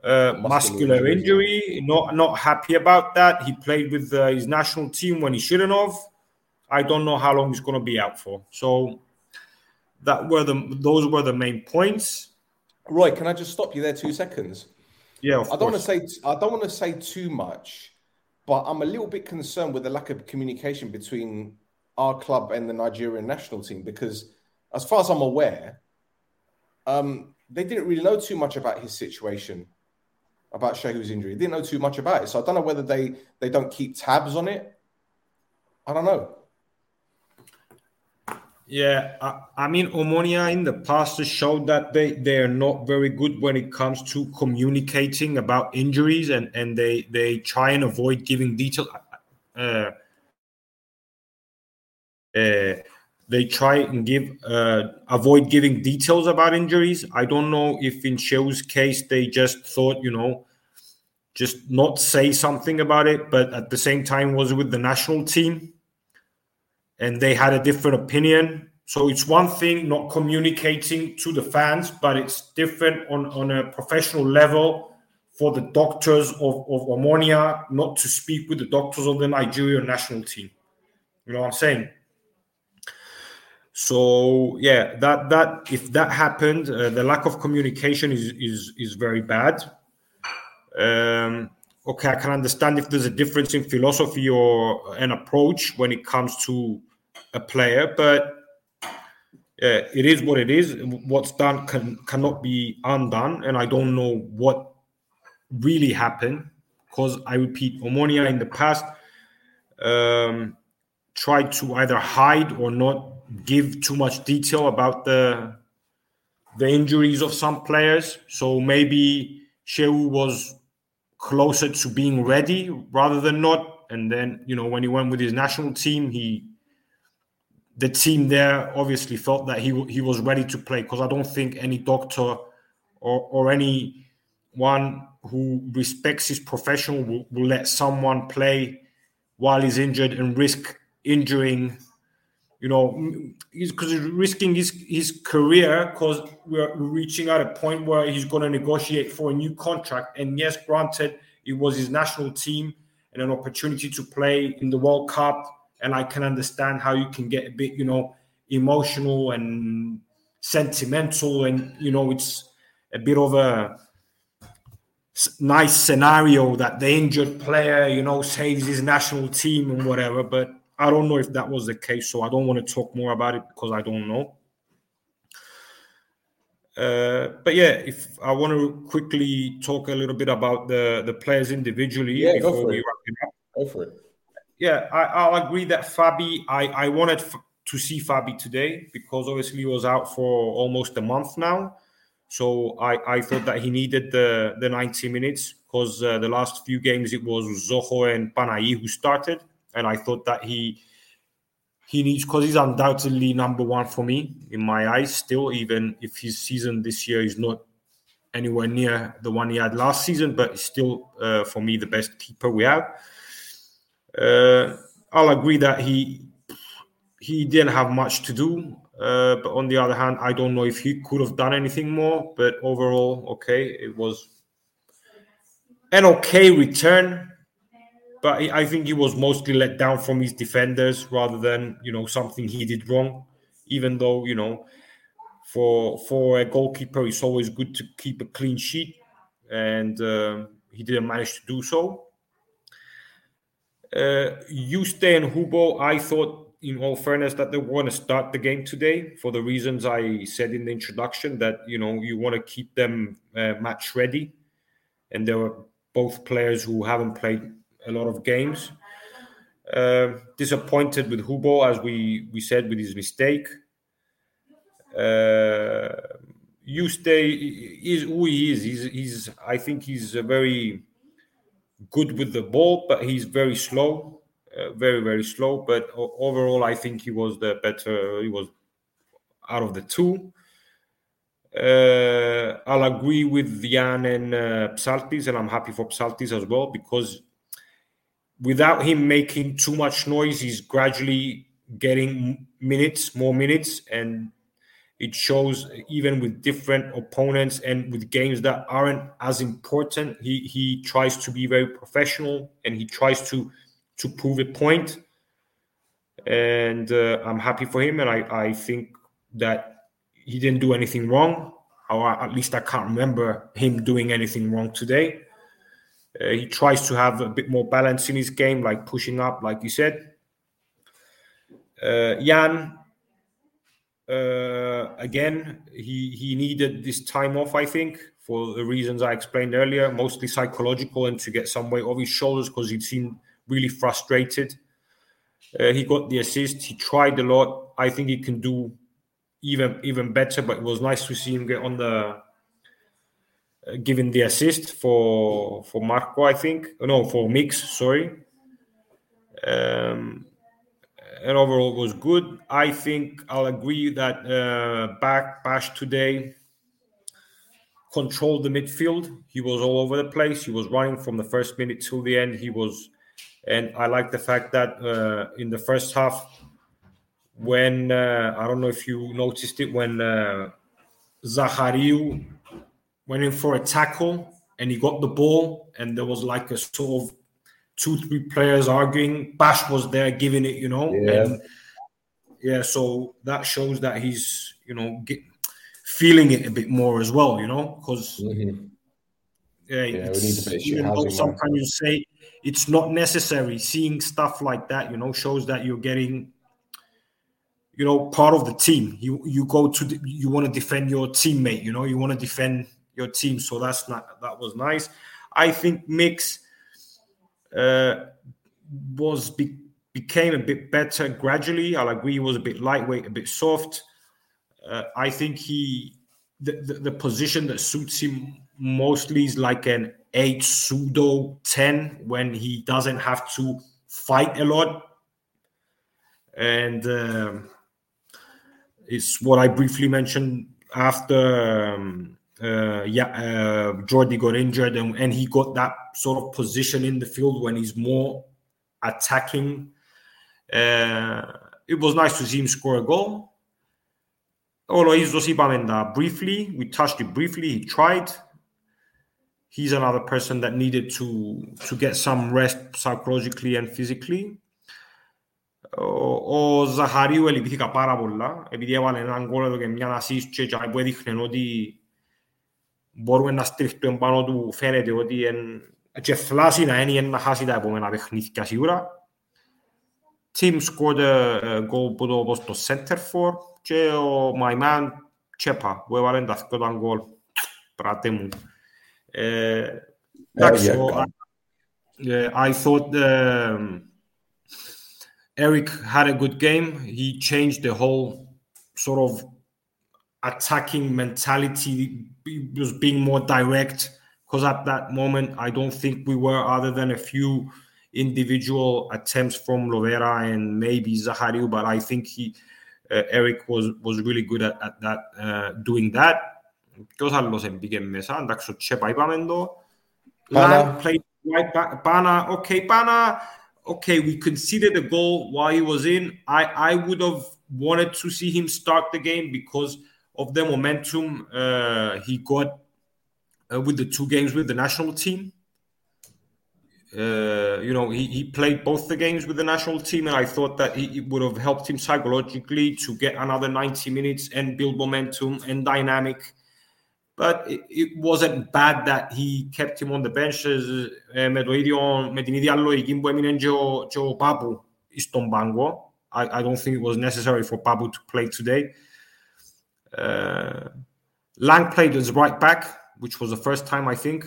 uh, muscular, muscular injury. Not not happy about that. He played with uh, his national team when he shouldn't have. I don't know how long he's going to be out for. So that were the those were the main points. Roy, can I just stop you there two seconds? Yeah, I don't want to say I don't want to say too much, but I'm a little bit concerned with the lack of communication between our club and the Nigerian national team because, as far as I'm aware, um, they didn't really know too much about his situation, about Shehu's injury. They didn't know too much about it, so I don't know whether they they don't keep tabs on it. I don't know. Yeah, I, I, mean, Omonia in the past has showed that they, they are not very good when it comes to communicating about injuries, and, and they they try and avoid giving detail. Uh, uh, they try and give uh, avoid giving details about injuries. I don't know if in Shehu's case they just thought, you know, just not say something about it, but at the same time was with the national team and they had a different opinion. So it's one thing not communicating to the fans, but it's different on, on a professional level for the doctors of, of Omonia not to speak with the doctors of the Nigerian national team. You know what I'm saying? So yeah, that that if that happened, uh, the lack of communication is is is very bad. Um, okay, I can understand if there's a difference in philosophy or an approach when it comes to a player, but uh, it is what it is. What's done can cannot be undone, and I don't know what really happened because I repeat, Omonia in the past um, tried to either hide or not give too much detail about the the injuries of some players. So maybe Shehu was closer to being ready rather than not. And then you know when he went with his national team, he the team there obviously felt that he he was ready to play because I don't think any doctor or or any one who respects his profession will, will let someone play while he's injured and risk injuring you know because he's, he's risking his his career because we're reaching at a point where he's going to negotiate for a new contract. And yes granted it was his national team and an opportunity to play in the world cup. And I can understand how you can get a bit, you know, emotional and sentimental, and you know, it's a bit of a nice scenario that the injured player, you know, saves his national team and whatever. But I don't know if that was the case, so I don't want to talk more about it because I don't know. Uh, but yeah, if I want to quickly talk a little bit about the the players individually yeah, before we wrap it up. Go for it yeah, I, will agree that Fabi. I I wanted f- to see Fabi today because obviously he was out for almost a month now. So I, I thought that he needed the, the 90 minutes because uh, the last few games it was Zoho and Panay who started, and I thought that he he needs because he's undoubtedly number one for me in my eyes still, even if his season this year is not anywhere near the one he had last season, but still uh, for me the best keeper we have. Uh, I'll agree that he he didn't have much to do. Uh, but on the other hand, I don't know if he could have done anything more. But overall, okay, it was an okay return. But I think he was mostly let down from his defenders rather than you know something he did wrong. Even though you know, for for a goalkeeper, it's always good to keep a clean sheet, and uh, he didn't manage to do so. Uh, Yuste and Hubo, I thought, in all fairness, that they want to start the game today for the reasons I said in the introduction. That you know you want to keep them uh, match ready, and they were both players who haven't played a lot of games. Uh, disappointed with Hubo, as we we said, with his mistake. Uh, stay is who he is. He's, he's I think he's a very good with the ball, but he's very slow, uh, very very slow. But overall, I think he was the better. He was out of the two. Uh, I'll agree with Jan and uh, Psaltis, and I'm happy for Psaltis as well because without him making too much noise, he's gradually getting minutes, more minutes, and it shows even with different opponents and with games that aren't as important. He he tries to be very professional and he tries to to prove a point. and uh, I'm happy for him. And I, I think that he didn't do anything wrong, or at least I can't remember him doing anything wrong today. Uh, he tries to have a bit more balance in his game, like pushing up, like you said. Uh, Jan, uh, again, he he needed this time off, I think, for the reasons I explained earlier, mostly psychological and to get some weight off his shoulders because he seemed really frustrated. Uh, he got the assist. He tried a lot. I think he can do even even better. But it was nice to see him get on the giving the assist for for Marco. I think no for Mix. Sorry. Um, and overall was good. I think I'll agree that uh, back Bash today controlled the midfield. He was all over the place. He was running from the first minute till the end. He was and I like the fact that uh, in the first half, when uh, I don't know if you noticed it, when uh, Zahariu went in for a tackle and he got the ball, and there was like a sort of two, three players arguing. Bash was there giving it, you know. Yeah. And yeah, so that shows that he's, you know, get, feeling it a bit more as well, you know, because Mhm. yeah, Yeah, we it's- need a even though sometimes you say it's not necessary. Seeing stuff like that, you know, shows that you're getting, you know, part of the team. You you go to the, you want to defend your teammate. You know, you want to defend your team. So that's not that was nice. I think Mix uh, was be, became a bit better gradually. I'll agree, he was a bit lightweight, a bit soft. Uh, I think he the, the, the position that suits him mostly is like an eight pseudo 10 when he doesn't have to fight a lot and um, it's what i briefly mentioned after um, uh, yeah uh, jordi got injured and, and he got that sort of position in the field when he's more attacking uh, it was nice to see him score a goal ο Λοΐζος είπαμε τα briefly, we touched it briefly, he tried. He's another person that needed to to get some rest psychologically and physically. Ο, ο Ζαχαρίου ελυπήθηκα πάρα πολλά, επειδή έβαλε έναν γκολ εδώ και μια assist και τζάι που έδειχνε ότι μπορούμε να στριχτούμε πάνω του, φαίνεται ότι εν, και φλάσει να είναι να χάσει τα επόμενα παιχνίδια σίγουρα. Team scored a, a goal που το, όπως το center for και ο my man Τσέπα που έβαλε τα δυο τα γκολ. Πράτε μου. Ε, εντάξει, yeah, ο- God. yeah, I thought um, Eric had a good game. He changed the whole sort of attacking mentality. He was being more direct because at that moment, I don't think we were, other than a few individual attempts from Lovera and maybe Zahariu, but I think he uh, Eric was was really good at, at that uh, doing that. Ποιος άλλος έμπηκε μέσα, εντάξει, ο Τσέπα είπαμε εδώ. Pana. Lang played right back. Bana, okay, Bana, okay, we conceded a goal while he was in. I, I would have wanted to see him start the game because of the momentum uh, he got uh, with the two games with the national team. Uh, you know, he, he played both the games with the national team, and I thought that he, it would have helped him psychologically to get another 90 minutes and build momentum and dynamic. But it, it wasn't bad that he kept him on the bench. Ε, με, το ίδιο, με την ίδια λογική που έμεινε και ο, και ο Πάπου στον πάγκο. I, I don't think it was necessary for Papu to play today. Uh, Lang played as right back, which was the first time I think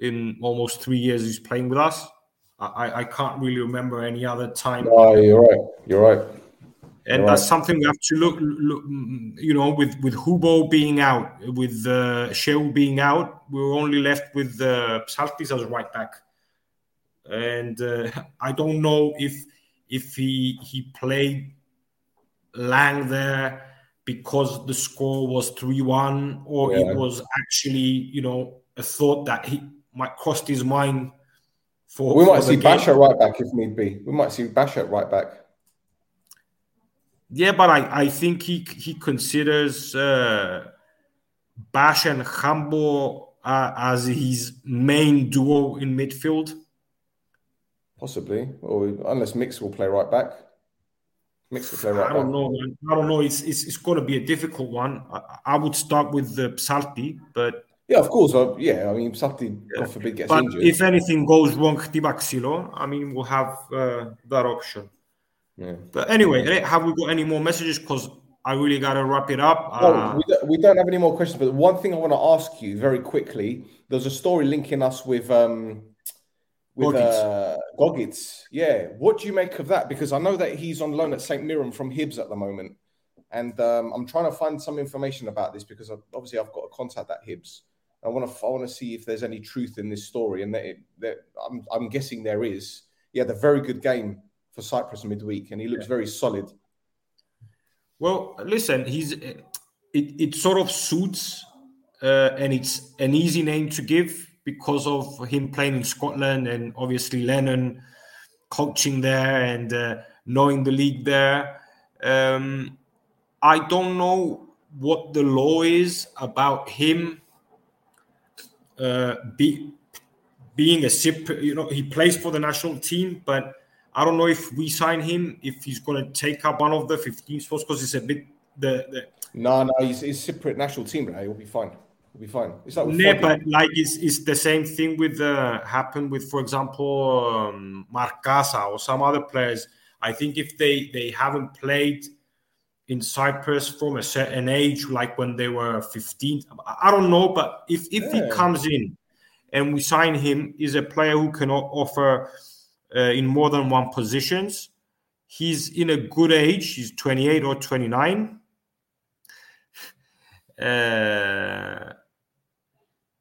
in almost three years he's playing with us. I, I- can't really remember any other time Oh, you're right. You're right. and Right. that's something we have to look, look you know with with Hubo being out with uh, Shehu being out we were only left with uh, Psaltis as right back and uh, I don't know if if he he played Lang there because the score was 3-1 or Yeah. it was actually you know a thought that he might crossed his mind for We might the see game. Bash at right back if need be. We might see Bash at right back. Yeah, but I, I think he he considers uh, Bash and Hambo uh, as his main duo in midfield. Possibly. Or unless Mix will play right back. Play right I don't back. know. Man. I don't know. It's it's, it's going to be a difficult one. I, I would start with the Psalti, but Yeah, of course. Uh, yeah, I mean, something, God forbid, gets but injured. if anything goes wrong, Tibaxilo, I mean, we'll have uh, that option. yeah. But anyway, eh, have we got any more messages? Because I really got to wrap it up. No, Uh, we, don't, we don't have any more questions, but one thing I want to ask you very quickly there's a story linking us with um with Gogic. uh Gogic. Yeah. What do you make of that? Because I know that he's on loan at St. Mirren from Hibs at the moment. And um, I'm trying to find some information about this because I've, obviously I've got a contact at Hibs. I want to I want to see if there's any truth in this story, and that, it, that I'm I'm guessing there is. He had a very good game for Cyprus midweek, and he looks very solid. Well, listen, he's it, it sort of suits, uh, and it's an easy name to give because of him playing in Scotland and obviously Lennon coaching there and uh, knowing the league there. Um, I don't know what the law is about him uh, be, being a sip. You know, he plays for the national team, but I don't know if we sign him if he's going to take up one of the 15 spots because it's a bit the, the No, no, he's, he's Cypriot national team, right? He'll be fine. He'll be fine. It's like Yeah, Foggy. but like it's, it's the same thing with uh, happened with, for example, um, Marcasa or some other players. I think if they they haven't played in Cyprus from a certain age, like when they were 15, I- I don't know. But if if Yeah. he comes in and we sign him, is a player who can offer uh, in more than one positions. He's in a good age. He's 28 or 29. Uh,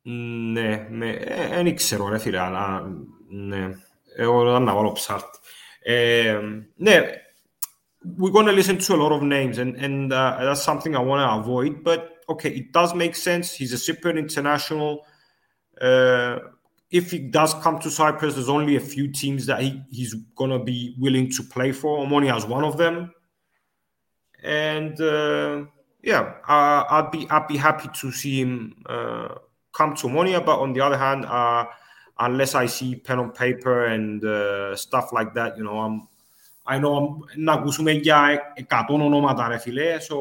ναι, με, ε, δεν ξέρω ρε φίλε, αλλά ναι, εγώ δεν να βάλω ψάρτη. Ε, ναι, we're going to listen to a lot of names and, and uh, that's something I want to avoid, but okay, it does make sense. He's a Cypriot international. Uh, if he does come to Cyprus, there's only a few teams that he, he's going to be willing to play for. Omonia is one of them. And uh, yeah, uh, I'd be I'd be happy to see him uh, come to Omonia. But on the other hand, uh, unless I see pen on paper and uh, stuff like that, you know, I'm I know I'm να ακούσουμε για 100 ονόματα ρε φίλε, so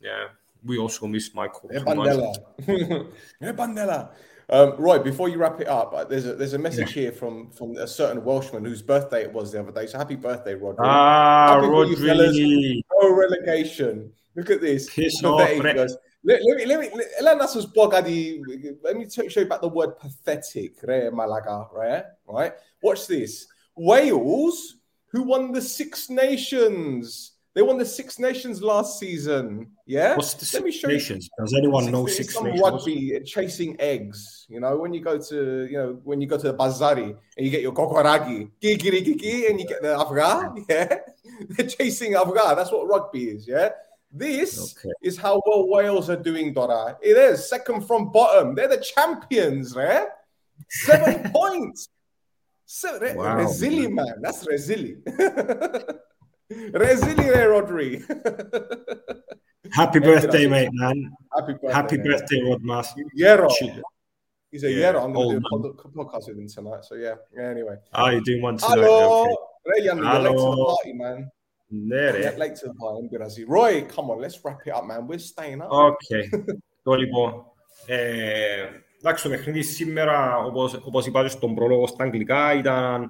yeah, we also miss Michael. Eh, so much. Bandela. Eh, Bandela. Um, right, before you wrap it up, uh, there's a there's a message here from from a certain Welshman whose birthday it was the other day. So happy birthday, Rodri. Ah, Happy for you fellas. Rodri. No relegation. Look at this. Piss Pathetic, off, he Re- goes, let, let me let me let, let us just blog Adi- let me show you about the word pathetic, re Malaga, right? Right. Watch this. Wales, who won the Six Nations. They won the Six Nations last season. Yeah. What's the Let me Six show you- Does anyone Six- know it's Six some Nations? rugby uh, chasing eggs. You know, when you go to you know when you go to the bazari and you get your kokoragi, gigirigigi, and you get the afghan. Yeah, they're chasing afghan. That's what rugby is. Yeah. This Okay. is how well Wales are doing, Dora. It is second from bottom. They're the champions, right? Seven points. Seven, Wow, Resili, man. That's Resili. Resili, there, Rodri. Happy birthday, mate, man. Happy birthday. Happy man. birthday, Rodmas. Yero. He's a Yeah, Yero. I'm going to do a podcast with him tonight. So, yeah. anyway. Ah, you're doing one tonight. Hello. Okay. Young, you're late to the Hello. party, man. Ναι, ρε. You're late to the party. I'm gonna see. Roy, come on, let's wrap it up, man. We're staying up. Οκ. Το λοιπόν. Ε, εντάξει, το παιχνίδι σήμερα, όπως, όπως είπατε στον πρόλογο στα αγγλικά, ήταν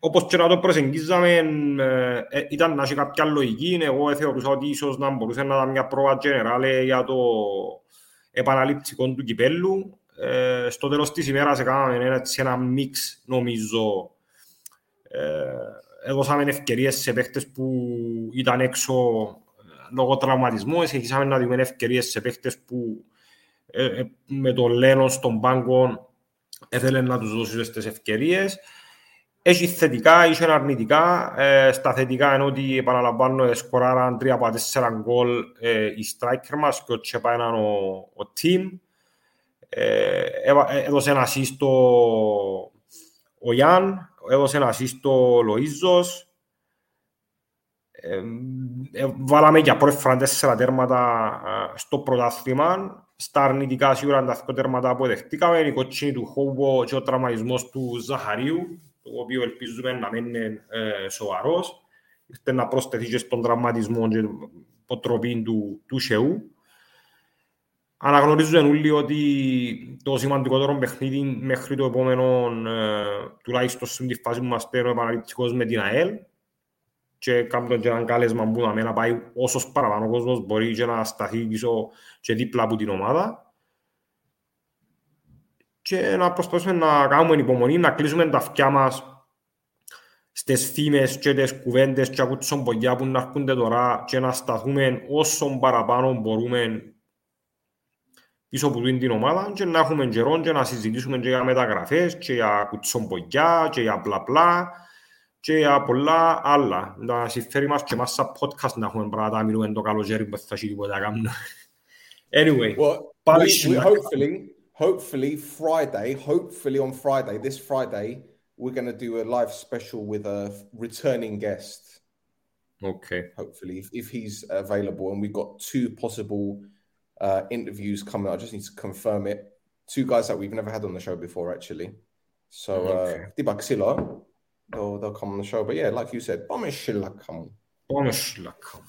όπως και να το προσεγγίζαμε, ε, ε, ήταν να έχει κάποια λογική. Εγώ θεωρούσα ότι ίσως να μπορούσε να ήταν μια πρόβα generale για το επαναληπτικό του κυπέλου. Ε, στο τέλος της ημέρας έκαναμε ένα, έτσι ένα μίξ, νομίζω, ε, έδωσαμε ευκαιρίες σε παίχτες που ήταν έξω ε, λόγω τραυματισμού. Συνεχίσαμε να δούμε ευκαιρίες σε παίχτες που ε, ε, με τον Λένο στον πάγκο έθελε να τους δώσεις τις ευκαιρίες. Έχει θετικά, είχε αρνητικά. Ε, στα θετικά είναι ότι επαναλαμβάνω ε, σκοράραν 3 από 4 γκολ ε, οι striker μας και ο Τσέπα ήταν ο, ο team. Ε, έβα- ε, έδωσε ένα assist ο, ο Γιάν, έδωσε ένα assist ο Λοΐζος. Ε, ε, βάλαμε για πρώτη φορά τέσσερα τέρματα ε, στο πρωτάθλημα. Στα αρνητικά σίγουρα είναι τα δύο τέρματα που δεχτήκαμε. Η κοτσίνη του Χόβο και ο τραυματισμός του Ζαχαρίου, το οποίο ελπίζουμε να μην είναι ε, σοβαρός. ήρθε να προσθεθεί και στον τραυματισμό και υποτροπή του, του Σεού. Αναγνωρίζουν όλοι ότι το σημαντικότερο παιχνίδι μέχρι το επόμενο, ε, τουλάχιστον στην φάση που μας παίρνει ο επαναληπτικός με την ΑΕΛ και κάνουν και έναν κάλεσμα που να πάει όσος παραπάνω κόσμος μπορεί και να σταθεί πίσω και δίπλα από την ομάδα. Και να προσπαθήσουμε να κάνουμε υπομονή, να κλείσουμε τα αυτιά μας στις φήμες και τις κουβέντες και από τους ομπογιά που να έρχονται τώρα και να σταθούμε όσο παραπάνω μπορούμε πίσω από την ομάδα και να έχουμε καιρό και να συζητήσουμε και για μεταγραφές και για κουτσομπογιά και για μπλα μπλα και για πολλά άλλα. Να συμφέρει μας και μας σαν podcast να έχουμε πράγματα να μιλούμε το καλοκαίρι που θα έχει τίποτα κάνουμε. Anyway, well, we, we hopefully, hopefully Friday, hopefully on Friday, this Friday, we're going to do a live special with a returning guest. Okay. Hopefully, if, if he's available, and we've got two possible uh, interviews coming. I just need to confirm it. Two guys that we've never had on the show before, actually. So, okay. uh, they'll, they'll come on the show. But yeah, like you said, Bomishilla come. Come.